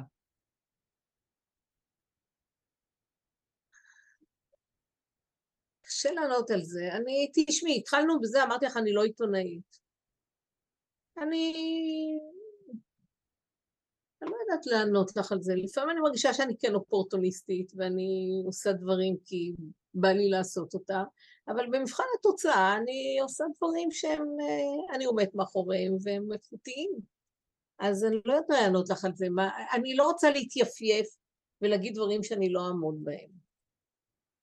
קשה לענות על זה. אני, תשמעי, התחלנו בזה, אמרתי לך, אני לא עיתונאית. אני... אני לא יודעת לענות לך על זה. לפעמים אני מרגישה שאני כן אופורטוניסטית, ואני עושה דברים כי בא לי לעשות אותם, אבל במבחן התוצאה אני עושה דברים שהם, אה, אני עומדת מאחוריהם והם איכותיים. אז אני לא יודעת לענות לך על זה. מה, אני לא רוצה להתייפייף ולהגיד דברים שאני לא אעמוד בהם.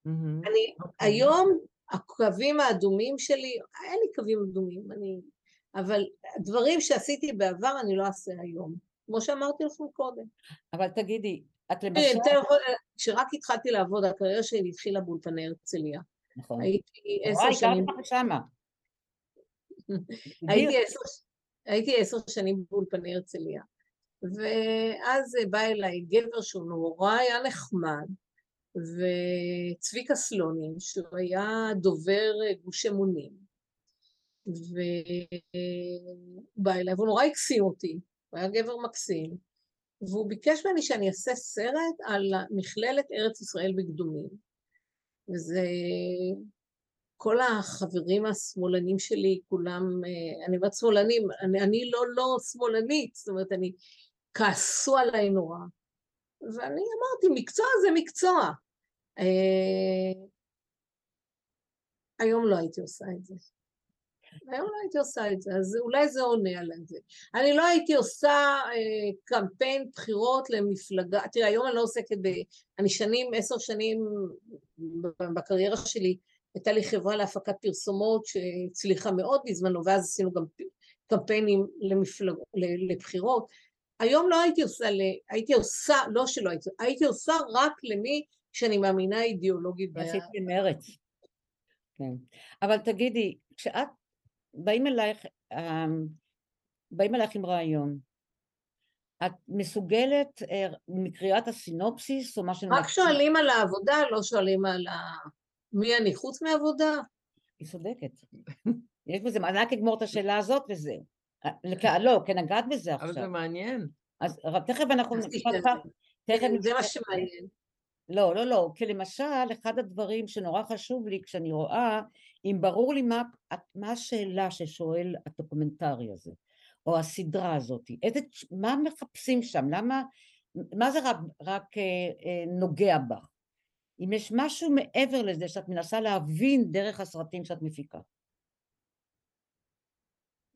מהמם. אני, אוקיי. היום הקווים האדומים שלי, אין לי קווים אדומים, אני, אבל דברים שעשיתי בעבר אני לא אעשה היום, כמו שאמרתי לכם קודם. אבל תגידי, את תראי, למשל... לך- כשרק התחלתי לעבוד, הקריירה שלי התחילה באולפני הרצליה. נכון. הייתי עשר וואי, שנים, גרת שמה. הייתי עשר, שנים באולפני הרצליה. ואז בא אליי גבר שהוא נורא היה נחמד, וצביקה סלונים, שהוא היה דובר גוש אמונים, ובא אליי, והוא נורא הקסים אותי, הוא היה גבר מקסים, והוא ביקש ממני שאני אעשה סרט על מכללת ארץ ישראל בקדומים. וזה... כל החברים השמאלנים שלי, כולם, אה, אני אומרת שמאלנים, אני, אני לא לא שמאלנית, זאת אומרת, אני, כעסו עליי נורא. ואני אמרתי, מקצוע זה מקצוע. אה, היום לא הייתי עושה את זה. היום לא הייתי עושה את זה, אז אולי זה עונה על זה. אני לא הייתי עושה אה, קמפיין בחירות למפלגה, תראה, היום אני לא עוסקת ב... אני שנים, עשר שנים בקריירה שלי, הייתה לי חברה להפקת פרסומות שהצליחה מאוד בזמנו, ואז עשינו גם קמפיינים למפלג... לבחירות. היום לא הייתי עושה. הייתי עושה, לא שלא הייתי, הייתי עושה רק למי שאני מאמינה אידיאולוגית. עשית למרץ. כן. אבל תגידי, כשאת, באים אלייך, אמ, באים אלייך עם רעיון, את מסוגלת אה, מקריאת הסינופסיס או מה שאני... רק שואלים על העבודה, לא שואלים על ה... מי אני חוץ מעבודה? היא צודקת. יש בזה, אני רק אגמור את השאלה הזאת וזהו. אה, לא, כי נגעת בזה אבל זה עכשיו. מעניין. אז תכף אנחנו... תכף זה מה שמעניין. לא, לא, לא, כי למשל, אחד הדברים שנורא חשוב לי כשאני רואה, אם ברור לי מה, מה השאלה ששואל הדוקומנטרי הזה, או הסדרה הזאת, איזה, מה מחפשים שם, למה, מה זה רק, רק אה, אה, נוגע בך? אם יש משהו מעבר לזה שאת מנסה להבין דרך הסרטים שאת מפיקה.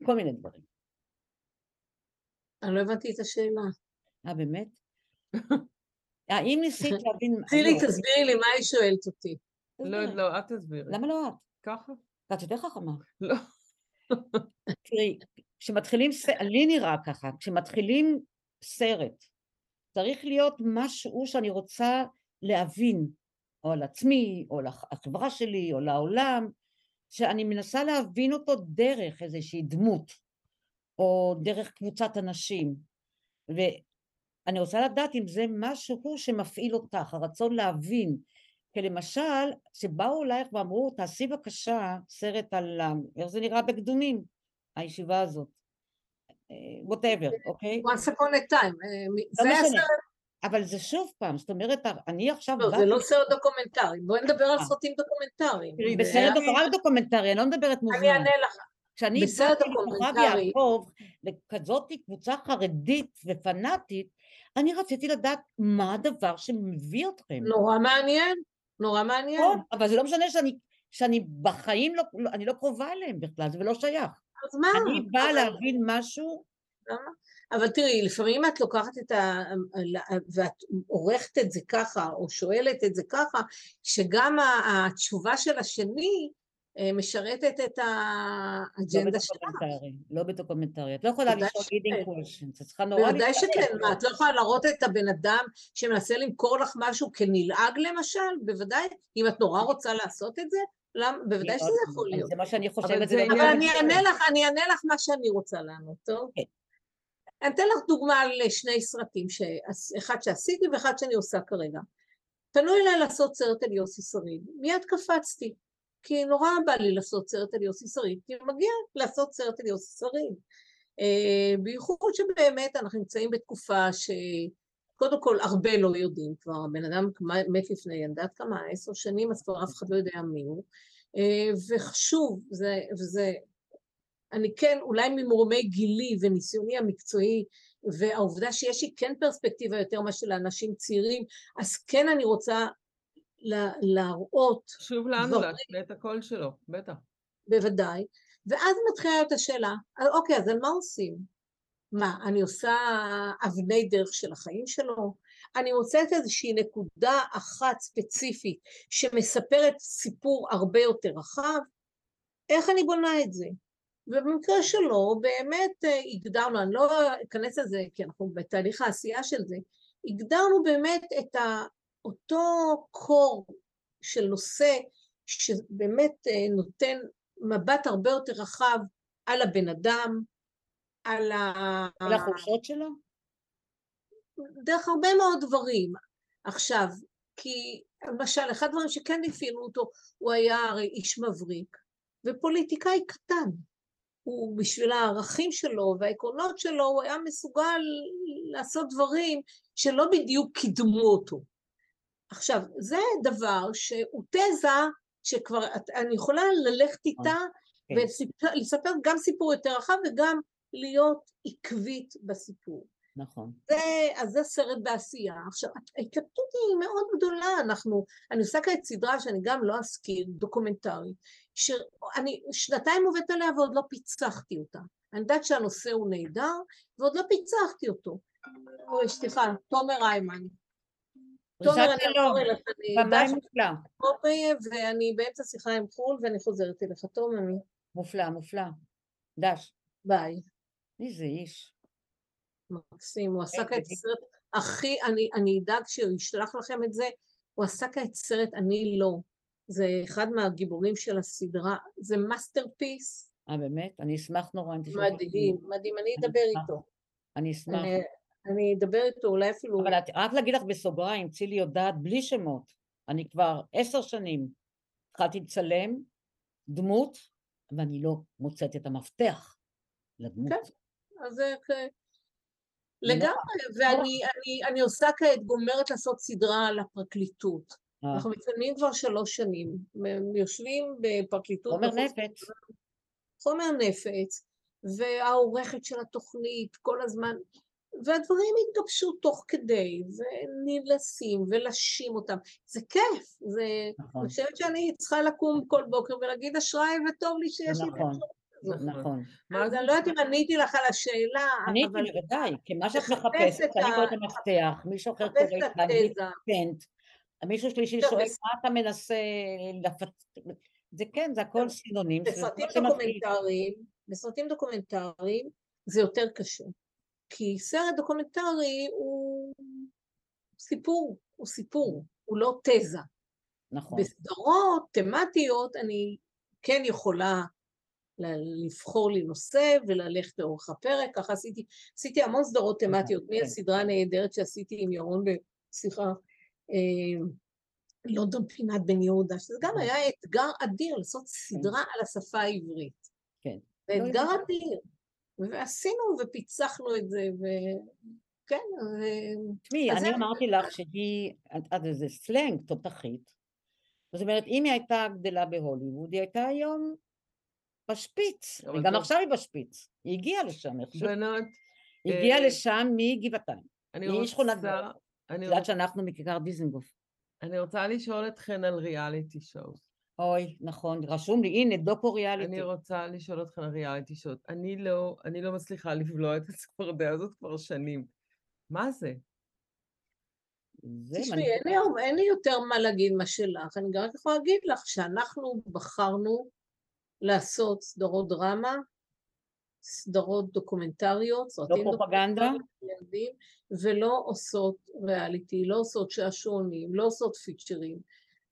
כל מיני דברים. אני לא הבנתי את השאלה. אה, באמת? האם ניסית להבין... צילי, לא, תסבירי לי מה היא שואלת אותי. לא. לא, את תסבירי. למה לא את? ככה? את יותר חכמה. לא. תראי, כשמתחילים, לי נראה ככה, כשמתחילים סרט, צריך להיות משהו שאני רוצה להבין, או על עצמי, או לחברה שלי, או לעולם, שאני מנסה להבין אותו דרך איזושהי דמות, או דרך קבוצת אנשים. ואני רוצה לדעת אם זה משהו שמפעיל אותך, הרצון להבין. כי למשל, שבאו אלייך ואמרו, תעשי בבקשה סרט על איך זה נראה בקדומים, הישיבה הזאת. whatever, אוקיי? once upon a time. אה, היה משנה. אבל זה שוב פעם, זאת אומרת, אני עכשיו... לא, זה לא סרט דוקומנטרי. בואי נדבר על אה. סרטים דוקומנטריים. בסרט היה- דוק- רק דוקומנטרי, אני לא מדברת מוזמן. אני אענה לך. כשאני בסרט לכוכב דוקומנטרי- יעקב, לכזאת קבוצה חרדית ופנאטית, אני רציתי לדעת מה הדבר שמביא אתכם. נורא מעניין, נורא מעניין. נכון, אבל זה לא משנה שאני, שאני בחיים לא, לא, אני לא קרובה אליהם בכלל, זה לא שייך. אז מה? אני באה להבין משהו, למה? אבל תראי, לפעמים את לוקחת את ה... ואת עורכת את זה ככה, או שואלת את זה ככה, שגם התשובה של השני אה, משרתת את לא האג'נדה שלך. בדוקומנטרי, לא בדוקומנטרי. את לא יכולה בוודאי לשאול leading questions, את צריכה נורא בוודאי להתאמץ. שכן, מה, את לא יכולה להראות את הבן אדם שמנסה למכור לך משהו כנלעג למשל? בוודאי, אם את נורא רוצה לעשות את זה, למ- בוודאי שזה יכול להיות. זה מה שאני חושבת, אבל אני. אענה לך, אני אענה לך מה שאני רוצה לענות, טוב? כן. אני אתן לך דוגמה על שני סרטים, ש... אחד שעשיתי ואחד שאני עושה כרגע. פנו אליי לעשות סרט על יוסי שריד, מיד קפצתי, כי נורא בא לי לעשות סרט על יוסי שריד, כי מגיע לעשות סרט על יוסי שריד. אה, בייחוד שבאמת אנחנו נמצאים בתקופה שקודם כל הרבה לא יודעים כבר, הבן אדם מת לפני, יודעת כמה, עשר שנים, אז כבר אף אחד לא יודע מי הוא. אה, וחשוב, זה, וזה, אני כן, אולי ממורמי גילי וניסיוני המקצועי, והעובדה שיש לי כן פרספקטיבה יותר מאשר לאנשים צעירים, אז כן אני רוצה לה, להראות... חשוב לנו להשמיע את הקול שלו, בטח. בוודאי. ואז מתחילה להיות השאלה, אוקיי, אז על מה עושים? מה, אני עושה אבני דרך של החיים שלו? אני מוצאת איזושהי נקודה אחת ספציפית שמספרת סיפור הרבה יותר רחב? איך אני בונה את זה? ובמקרה שלו באמת אה, הגדרנו, אני לא אכנס לזה כי אנחנו בתהליך העשייה של זה, הגדרנו באמת את אותו קור של נושא שבאמת אה, נותן מבט הרבה יותר רחב על הבן אדם, על ה... על החולשות שלו? דרך הרבה מאוד דברים. עכשיו, כי למשל, אחד הדברים שכן אפיינו אותו, הוא היה הרי איש מבריק, ופוליטיקאי קטן. הוא בשביל הערכים שלו והעקרונות שלו, הוא היה מסוגל לעשות דברים שלא בדיוק קידמו אותו. עכשיו, זה דבר שהוא תזה שכבר אני יכולה ללכת איתה כן. ולספר גם סיפור יותר רחב וגם להיות עקבית בסיפור. נכון. זה, אז זה סרט בעשייה. עכשיו, ההתלבטות היא מאוד גדולה, אנחנו, אני עושה כעת סדרה שאני גם לא אזכיר, דוקומנטרית, שאני שנתיים עובדת עליה ועוד לא פיצחתי אותה. אני יודעת שהנושא הוא נהדר, ועוד לא פיצחתי אותו. אוי, סליחה, תומר איימן. תומר, אני לא אליך, אני מופלא. ואני באמצע שיחה עם חו"ל ואני חוזרת אליך. תומר. מופלא, מופלא. דש. ביי. איזה איש. מקסים, הוא עשה כעת סרט הכי, אני, אני אדאג שהוא ישלח לכם את זה, הוא עשה כעת סרט אני לא, זה אחד מהגיבורים של הסדרה, זה masterpiece. אה באמת? אני אשמח נורא אם תשמע. מדהים, מדהים, אני אדבר איתו. אני אשמח. אני אדבר איתו, אולי אפילו... אבל רק להגיד לך בסוגריים, צילי יודעת בלי שמות, אני כבר עשר שנים התחלתי לצלם דמות, ואני לא מוצאת את המפתח לדמות. כן, אז זה לגמרי, ואני אני, אני עושה כעת, גומרת לעשות סדרה על הפרקליטות. אה. אנחנו מצלמים כבר שלוש שנים, יושבים בפרקליטות... חומר נפץ. חומר נפץ, והעורכת של התוכנית כל הזמן, והדברים התגבשו תוך כדי, ונלסים ולשים אותם. זה כיף, זה... נכון. אני חושבת שאני צריכה לקום כל בוקר ולהגיד אשריי וטוב לי שיש לי... נכון. נכון. אז אני לא יודעת אם עניתי לך על השאלה, עניתי בוודאי, כי מה שאת מחפשת, אני קוראת המפתח, מישהו אחר קורא את פטנט, מישהו שלישי שואל מה אתה מנסה לפצ... זה כן, זה הכל סינונים. בסרטים דוקומנטריים, בסרטים דוקומנטריים זה יותר קשה, כי סרט דוקומנטרי הוא סיפור, הוא סיפור, הוא לא תזה. נכון. בסדרות תמטיות אני כן יכולה לבחור לי נושא וללכת לאורך הפרק, ככה עשיתי, עשיתי המון סדרות תמטיות, כן. מהסדרה הנהדרת שעשיתי עם ירון, סליחה, אה, לונדון פינת בן יהודה, שזה גם היה אתגר אדיר לעשות כן. סדרה על השפה העברית. כן. זה אתגר אדיר. ועשינו ופיצחנו את זה, וכן, ו... תשמעי, אני אמרתי לך שהיא, את איזה סלנג תותחית, זאת אומרת, אם היא הייתה גדלה בהוליווד, היא הייתה היום בשפיץ, וגם עכשיו היא בשפיץ, היא הגיעה לשם איכשהו. בנות. היא הגיעה אה, לשם מגבעתיים. אני רוצה... היא שכונת גבעת. את יודעת שאנחנו מכיכר דיזנגוף. אני רוצה לשאול אתכן על ריאליטי שואו. אוי, נכון, רשום לי, הנה, דוקו ריאליטי. אני רוצה לשאול אתכן על ריאליטי שואו. אני לא, אני לא מצליחה לבלוע את הצפרדע הזאת כבר שנים. מה זה? תשמעי, אין לי יותר מה להגיד מה שלך, אני גם רק יכולה להגיד לך שאנחנו בחרנו לעשות סדרות דרמה, סדרות דוקומנטריות, סרטים לא פרופגנדה, ולא עושות ריאליטי, לא עושות שעשועונים, לא עושות פיצ'רים.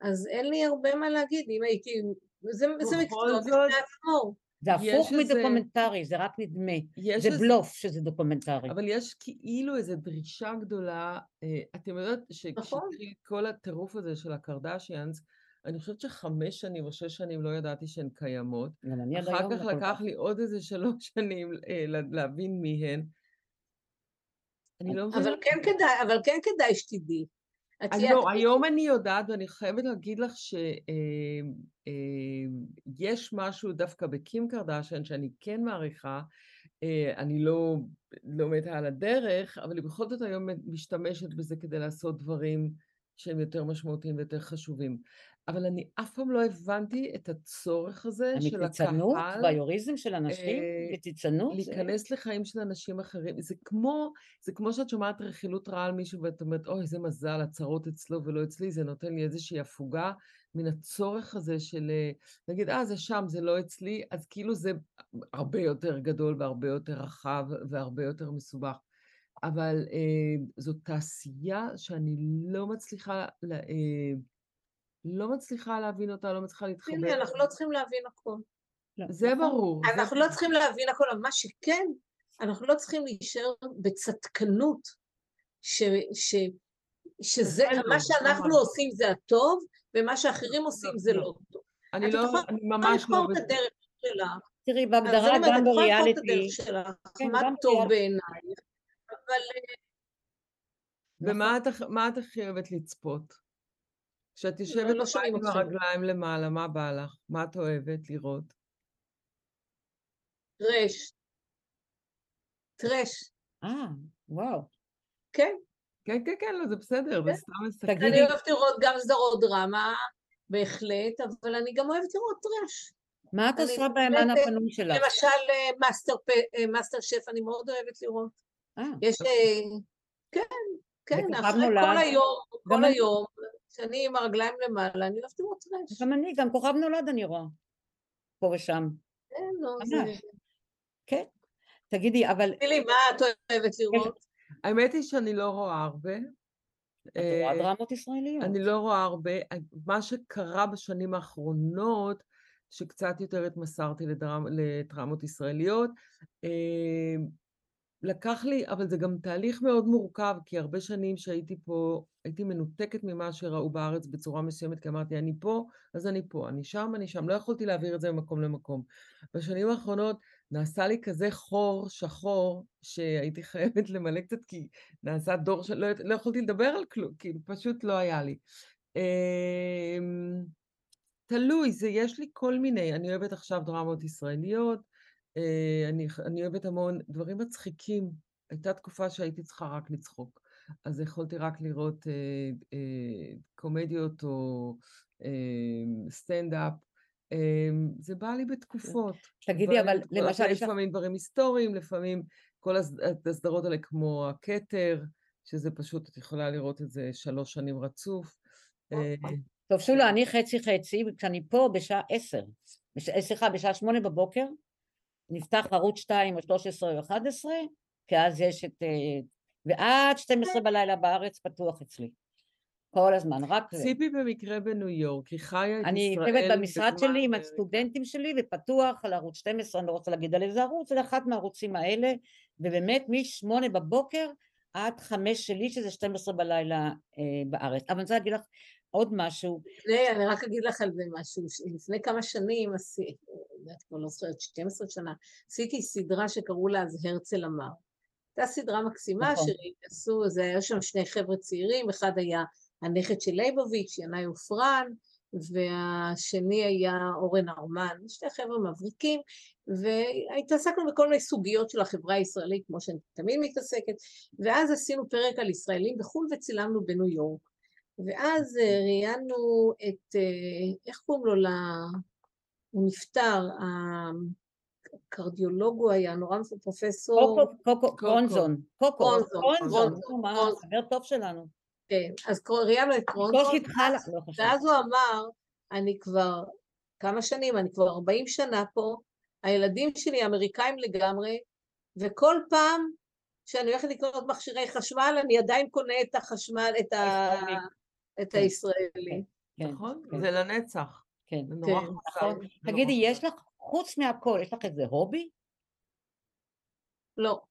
אז אין לי הרבה מה להגיד, אם הייתי... זה, זה מקצוע בפני עצמו. זה הפוך מדוקומנטרי, איזה... זה רק נדמה. זה איזה... בלוף שזה דוקומנטרי. אבל יש כאילו איזו דרישה גדולה, אה, אתם יודעות שכשהתחיל נכון. כל הטירוף הזה של הקרדשיאנס, אני חושבת שחמש שנים או שש שנים לא ידעתי שהן קיימות. אחר כך לקח לי עוד איזה שלוש שנים אה, להבין מי הן. אני לא מבינה. אבל כן כדאי, אבל כן כדאי שתדעי. אז לא. היום אני יודעת, ואני חייבת להגיד לך שיש משהו דווקא בקים קרדשן שאני כן מעריכה, אה, אני לא, לא מתה על הדרך, אבל היא בכל זאת היום משתמשת בזה כדי לעשות דברים שהם יותר משמעותיים ויותר חשובים. אבל אני אף פעם לא הבנתי את הצורך הזה של המתיצנות הקהל והיוריזם של אנשים, אה, מתיצנות, זה- להיכנס לחיים של אנשים אחרים. זה כמו, זה כמו שאת שומעת רכילות רעה על מישהו ואת אומרת, אוי, איזה מזל, הצרות אצלו ולא אצלי, זה נותן לי איזושהי הפוגה מן הצורך הזה של, אה, נגיד, אה, זה שם, זה לא אצלי, אז כאילו זה הרבה יותר גדול והרבה יותר רחב והרבה יותר מסובך. אבל אה, זאת תעשייה שאני לא מצליחה, לה- אה, לא מצליחה להבין אותה, לא מצליחה להתחבר. הנה, אנחנו לא צריכים להבין הכל. לא, זה נכון. ברור. זה אנחנו לא צריכים להבין הכל, אבל מה שכן, אנחנו לא צריכים להישאר בצדקנות, ש, ש, שזה, זה לא, מה שאנחנו ממש. עושים זה הטוב, ומה שאחרים עושים זה לא. לא טוב. אני את לא, יכולה אני יכולה ממש לא... לבחור את. הדרך שלך. תראי, אז בהגדרה גם את יכולה לבחור את בריאליטי, הדרך שלך, כן, מה טוב. בעינייך, אבל ומה את, הכ- מה את הכי אוהבת לצפות? כשאת יושבת לא שומעים עם. הרגליים למעלה, מה בא לך? מה את אוהבת לראות? טרש. טרש, אה, וואו. כן. כן, כן, כן, לא, זה בסדר, זה כן. סתם מסקרן. תגידי- אני אוהבת לראות גם סדרות דרמה, בהחלט, אבל אני גם אוהבת לראות טרש. מה את עושה בזמן הפנוי שלך? למשל, אה, מאסטר פ- אה, מאסטר שף, אני מאוד אוהבת לראות. אה, יש, אה, כן, כן, אחרי. כל היום, כל. היום, כשאני עם הרגליים למעלה, אני אוהבת לראות טרש. גם אני, גם כוכב נולד אני רואה. פה ושם. כן, לא. זה... כן. תגידי, אבל תגידי לי, מה את אוהבת לראות? האמת היא שאני לא רואה הרבה. את רואה אה, דרמות ישראליות. אני לא רואה הרבה. מה שקרה בשנים האחרונות, שקצת יותר התמסרתי לדרמ, לדרמות ישראליות, אה, לקח לי, אבל זה גם תהליך מאוד מורכב, כי הרבה שנים שהייתי פה, הייתי מנותקת ממה שראו בארץ בצורה מסוימת, כי אמרתי, אני פה, אז אני פה, אני שם, אני שם. לא יכולתי להעביר את זה ממקום למקום. בשנים האחרונות נעשה לי כזה חור שחור, שהייתי חייבת למלא קצת, כי נעשה דור שלא לא יכולתי לדבר על כלום, כי פשוט לא היה לי. אמ, תלוי, זה יש לי כל מיני, אני אוהבת עכשיו דרמות ישראליות, אני, אני אוהבת המון דברים מצחיקים. הייתה תקופה שהייתי צריכה רק לצחוק, אז יכולתי רק לראות אה, אה, קומדיות או אה, סטנדאפ. אה, זה בא לי בתקופות. תגידי, אבל בתקופות, למשל, יש לך... לפעמים דברים היסטוריים, לפעמים כל הס- הסדרות האלה כמו הכתר, שזה פשוט, את יכולה לראות את זה שלוש שנים רצוף. אה, טוב, שולה, אני חצי חצי, וכשאני פה בשעה עשר. אה, סליחה, בשעה שמונה בבוקר, נפתח ערוץ 2 או 13 או 11, כי אז יש את... אה, ועד 12 בלילה בארץ פתוח אצלי. כל הזמן, רק זה. ציפי במקרה בניו יורק, היא חיה את אני ישראל יושבת במשרד שלי עם. הסטודנטים שלי ופתוח על ערוץ 12, אני לא רוצה להגיד על איזה ערוץ, זה אחד מהערוצים האלה, ובאמת משמונה בבוקר עד חמש שלי, שזה 12 בלילה אה, בארץ. אבל אני רוצה להגיד לך עוד משהו, לפני, אני רק אגיד לך על זה משהו, לפני כמה שנים, עשי- אני כבר לא זוכרת, 12 שנה, עשיתי סדרה שקראו לה אז הרצל אמר. הייתה סדרה מקסימה, נכון. שעשו, זה היה שם שני חבר'ה צעירים, אחד היה הנכד של ליבוביץ', ינאי עופרן, והשני היה אורן ארמן, שני חבר'ה מבריקים, והתעסקנו בכל מיני סוגיות של החברה הישראלית, כמו שאני תמיד מתעסקת, ואז עשינו פרק על ישראלים בחו"ל וצילמנו בניו יורק. ואז אה, ראיינו את, אה, איך קוראים לו? ל... הוא נפטר, הקרדיולוג הוא היה, נורא מפ- פרופסור. קרונזון, קרונזון. חבר טוב שלנו. כן, אז ראיינו את קרונזון, ואז- לא. ואז הוא אמר, אני כבר כמה שנים, אני כבר 40 שנה פה, הילדים שלי אמריקאים לגמרי, וכל פעם שאני הולכת לקנות מכשירי חשמל, אני עדיין קונה את החשמל, את, ה... את כן. הישראלי. כן, נכון? כן, זה לנצח. כן. זה נורא כן, חזק. נכון. תגידי, יש. לך, חוץ מהכל, יש לך איזה הובי? לא.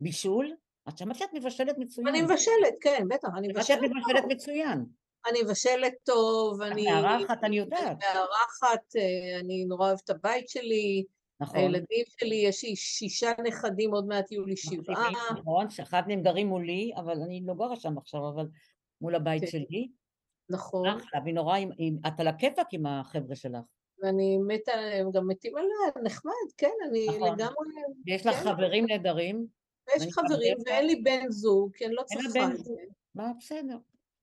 בישול? את שמעת שאת מבשלת מצוין. אני מבשלת, כן, בטח, אני שמעת שאת מבשלת מבשלת טוב. מצוין. אני מבשלת טוב, את אני... מארחת, אני יודעת. מארחת, אה, אני נורא אוהבת את הבית שלי, נכון. הילדים שלי, יש לי שישה נכדים, עוד מעט יהיו לי שבעה. נכון, שאחד מהם גרים מולי, אבל אני לא גרה שם עכשיו, אבל מול הבית. שלי. נכון, אחלה, והיא נורא, עם- עם- את על הכיפאק עם החבר'ה שלך. ואני מתה עליהם, גם מתים עליה, נחמד, כן, אני נכון. לגמרי, ויש לך כן. חברים נהדרים. ויש חברים. ואין לי בן זוג, כי אני לא צריכה בן את. זה. מה, בסדר.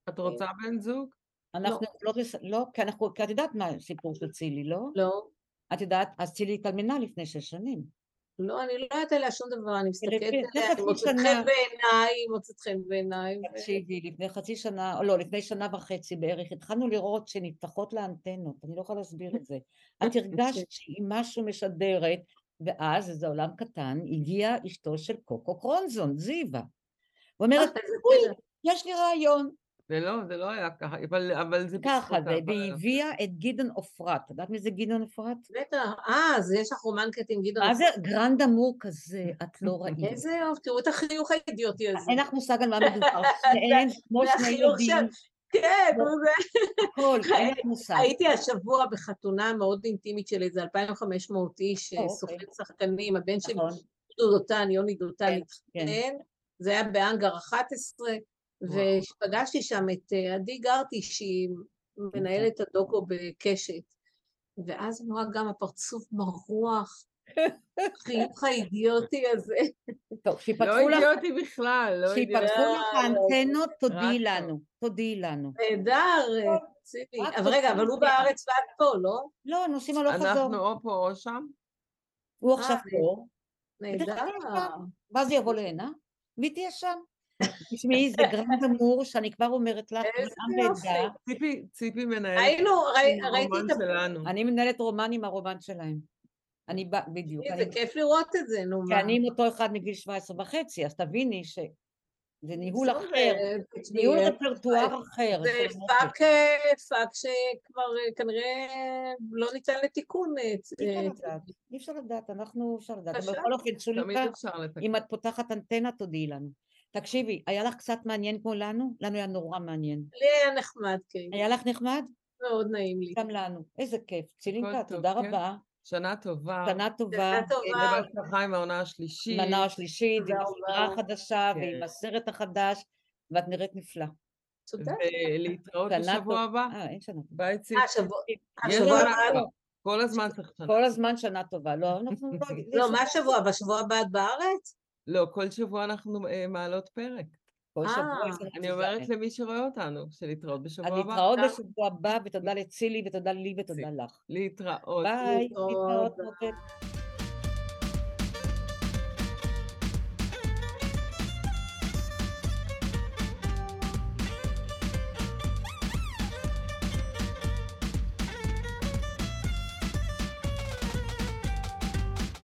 את רוצה בן זוג? אנחנו יכולות לס... לא, כי אנחנו, כי את יודעת מה הסיפור של צילי, לא? לא, את יודעת, אז צילי התאלמנה לפני שש שנים. לא, אני לא יודעת עליה שום דבר, אני מסתכלת עליה, היא מוצאת. חן בעיניי, היא מוצאת חן בעיניי. תקשיבי, לפני חצי שנה, לא, לפני שנה וחצי בערך, התחלנו לראות שנפתחות לה אנטנות, אני לא יכולה להסביר את זה. את הרגשת שהיא משהו משדרת, ואז, איזה עולם קטן, הגיעה אשתו של קוקו קרונזון, זיווה. ואומרת, אה. יש לי רעיון. זה לא, זה לא היה ככה, אבל, אבל זה ככה זה, והיא הביאה את גדעון עופרת. את יודעת מי זה גדעון עופרת? בטח, אה, אז יש לך רומן קטן עם גדעון. מה זה grand amour כזה, את לא ראית. איזה יופי, תראו את החיוך האידיוטי הזה. אין לך מושג על מה מדובר, שניהם כמו שני ילדים, כן, לא. נו, זה... הכל, אין לך מושג. הייתי השבוע בחתונה מאוד אינטימית של איזה 2,500 איש, או, סוכן שחקנים, הבן שלי, נכון. דודו דותן, יוני דותן, כן, התחתן, זה היה באנגר 11, ופגשתי שם את אה, עדי גרטי, שהיא מנהלת הדוקו בקשת, ואז אני רואה גם הפרצוף מרוח, החיוך האידיוטי הזה. טוב, לא שיפתחו לך, אידיוטי בכלל, לא אידיוטי. שיפתחו לך תודיעי טוב. לנו, תודיעי לנו. נהדר, אה, ציפי. אבל רגע, אבל הוא. בארץ ואת פה, לא? לא, נוסעים הלוך חזור. אנחנו או פה או שם. הוא עכשיו אה, פה, נהדר. ואז יבוא להנה, והיא תהיה שם. תשמעי, זה grand amour, שאני כבר אומרת לך, יופי. ועדה, ציפי, ציפי מנהלת היינו, ראיתי את ה... שלנו. אני מנהלת רומן עם הרומן שלהם. אני באה, בדיוק. זה כיף לראות את זה, נו כי מה. אני עם אותו אחד מגיל 17 וחצי, אז תביני שזה ניהול בסדר, אחר, ניהול רפרטואר אחר. זה. פאק, פאק שכבר אה, כנראה לא ניתן לתיקון. אה, אי אה, אפשר לדעת, אי אפשר לדעת, אנחנו אפשר לדעת. בכל אופן, לתקן. אם את פותחת אנטנה, תודיעי לנו. תקשיבי, היה לך קצת מעניין כמו לנו? לנו היה נורא מעניין. לי היה נחמד, כן. היה לך נחמד? מאוד נעים לי. גם לנו. איזה כיף. צילינקה, תודה כן. רבה. שנה טובה. שנה טובה. טובה. ובהצלחה עם העונה השלישית. מנה השלישית, תודה עם. הסדרה החדשה כן. ועם הסרט החדש, ואת נראית נפלא. ולהתראות שנה בשבוע טובה. הבא. אה, אין שנה טובה. ביי ציפי. אה, שבוע יש השבוע שנה הבא- טובה. כל הזמן צריך שנה. כל הזמן שנה טובה. לא, אנחנו לא... לא, מה השבוע? בשבוע הבא את בארץ? לא, כל שבוע אנחנו אה, מעלות פרק. כל אה, שבוע אני. אומרת למי שרואה אותנו, שלהתראות בשבוע הבא. להתראות. בשבוע הבא, ותודה לצילי ותודה לי ותודה. לך. להתראות. ביי, להתראות.